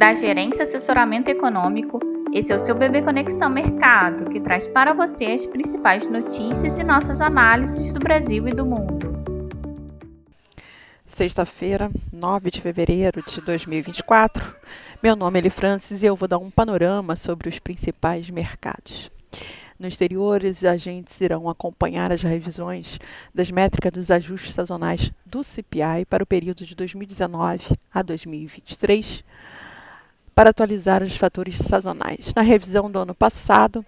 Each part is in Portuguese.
da Gerência Assessoramento Econômico. Esse é o seu Bebê Conexão Mercado, que traz para você as principais notícias e nossas análises do Brasil e do mundo. Sexta-feira, 9 de fevereiro de 2024. Meu nome é Eli Francis e eu vou dar um panorama sobre os principais mercados. No exterior, os agentes irão acompanhar as revisões das métricas dos ajustes sazonais do CPI para o período de 2019 a 2023 para atualizar os fatores sazonais. Na revisão do ano passado,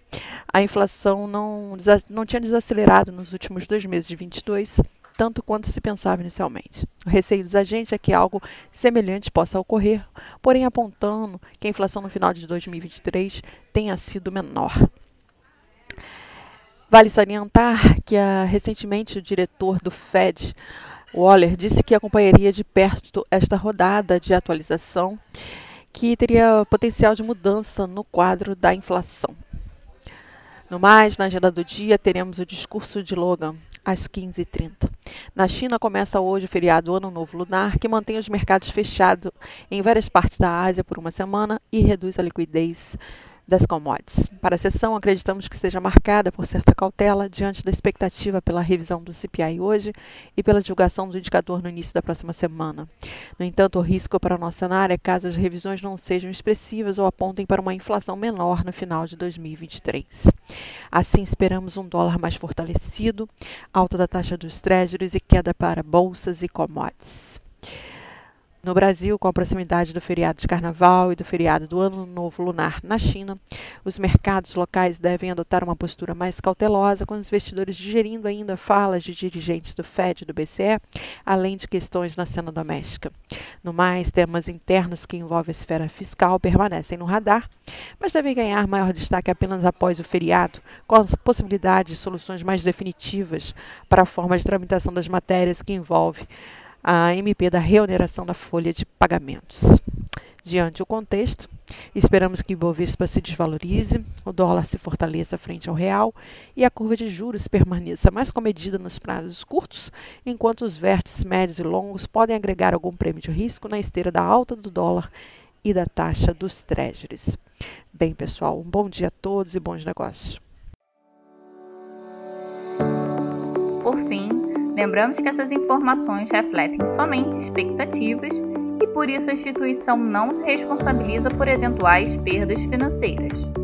a inflação não, não tinha desacelerado nos últimos dois meses de 22, tanto quanto se pensava inicialmente. O receio dos agentes é que algo semelhante possa ocorrer, porém apontando que a inflação no final de 2023 tenha sido menor. Vale salientar que a, recentemente o diretor do Fed, Waller, disse que acompanharia de perto esta rodada de atualização, que teria potencial de mudança no quadro da inflação. No mais, na agenda do dia, teremos o discurso de Logan às 15h30. Na China, começa hoje o feriado Ano Novo Lunar, que mantém os mercados fechados em várias partes da Ásia por uma semana e reduz a liquidez das commodities. Para a sessão, acreditamos que seja marcada por certa cautela diante da expectativa pela revisão do CPI hoje e pela divulgação do indicador no início da próxima semana. No entanto, o risco para o nosso cenário é caso as revisões não sejam expressivas ou apontem para uma inflação menor no final de 2023. Assim, esperamos um dólar mais fortalecido, alta da taxa dos treasuries e queda para bolsas e commodities. No Brasil, com a proximidade do feriado de Carnaval e do feriado do Ano Novo Lunar na China, os mercados locais devem adotar uma postura mais cautelosa, com os investidores digerindo ainda falas de dirigentes do Fed e do BCE, além de questões na cena doméstica. No mais, temas internos que envolvem a esfera fiscal permanecem no radar, mas devem ganhar maior destaque apenas após o feriado, com a possibilidade de soluções mais definitivas para a forma de tramitação das matérias que envolve a MP da reoneração da folha de pagamentos. Diante o contexto, esperamos que o Ibovespa se desvalorize, o dólar se fortaleça frente ao real e a curva de juros permaneça mais comedida nos prazos curtos, enquanto os vértices médios e longos podem agregar algum prêmio de risco na esteira da alta do dólar e da taxa dos treasuries. Bem, pessoal, um bom dia a todos e bons negócios. Por fim, Lembramos que essas informações refletem somente expectativas e por isso a instituição não se responsabiliza por eventuais perdas financeiras.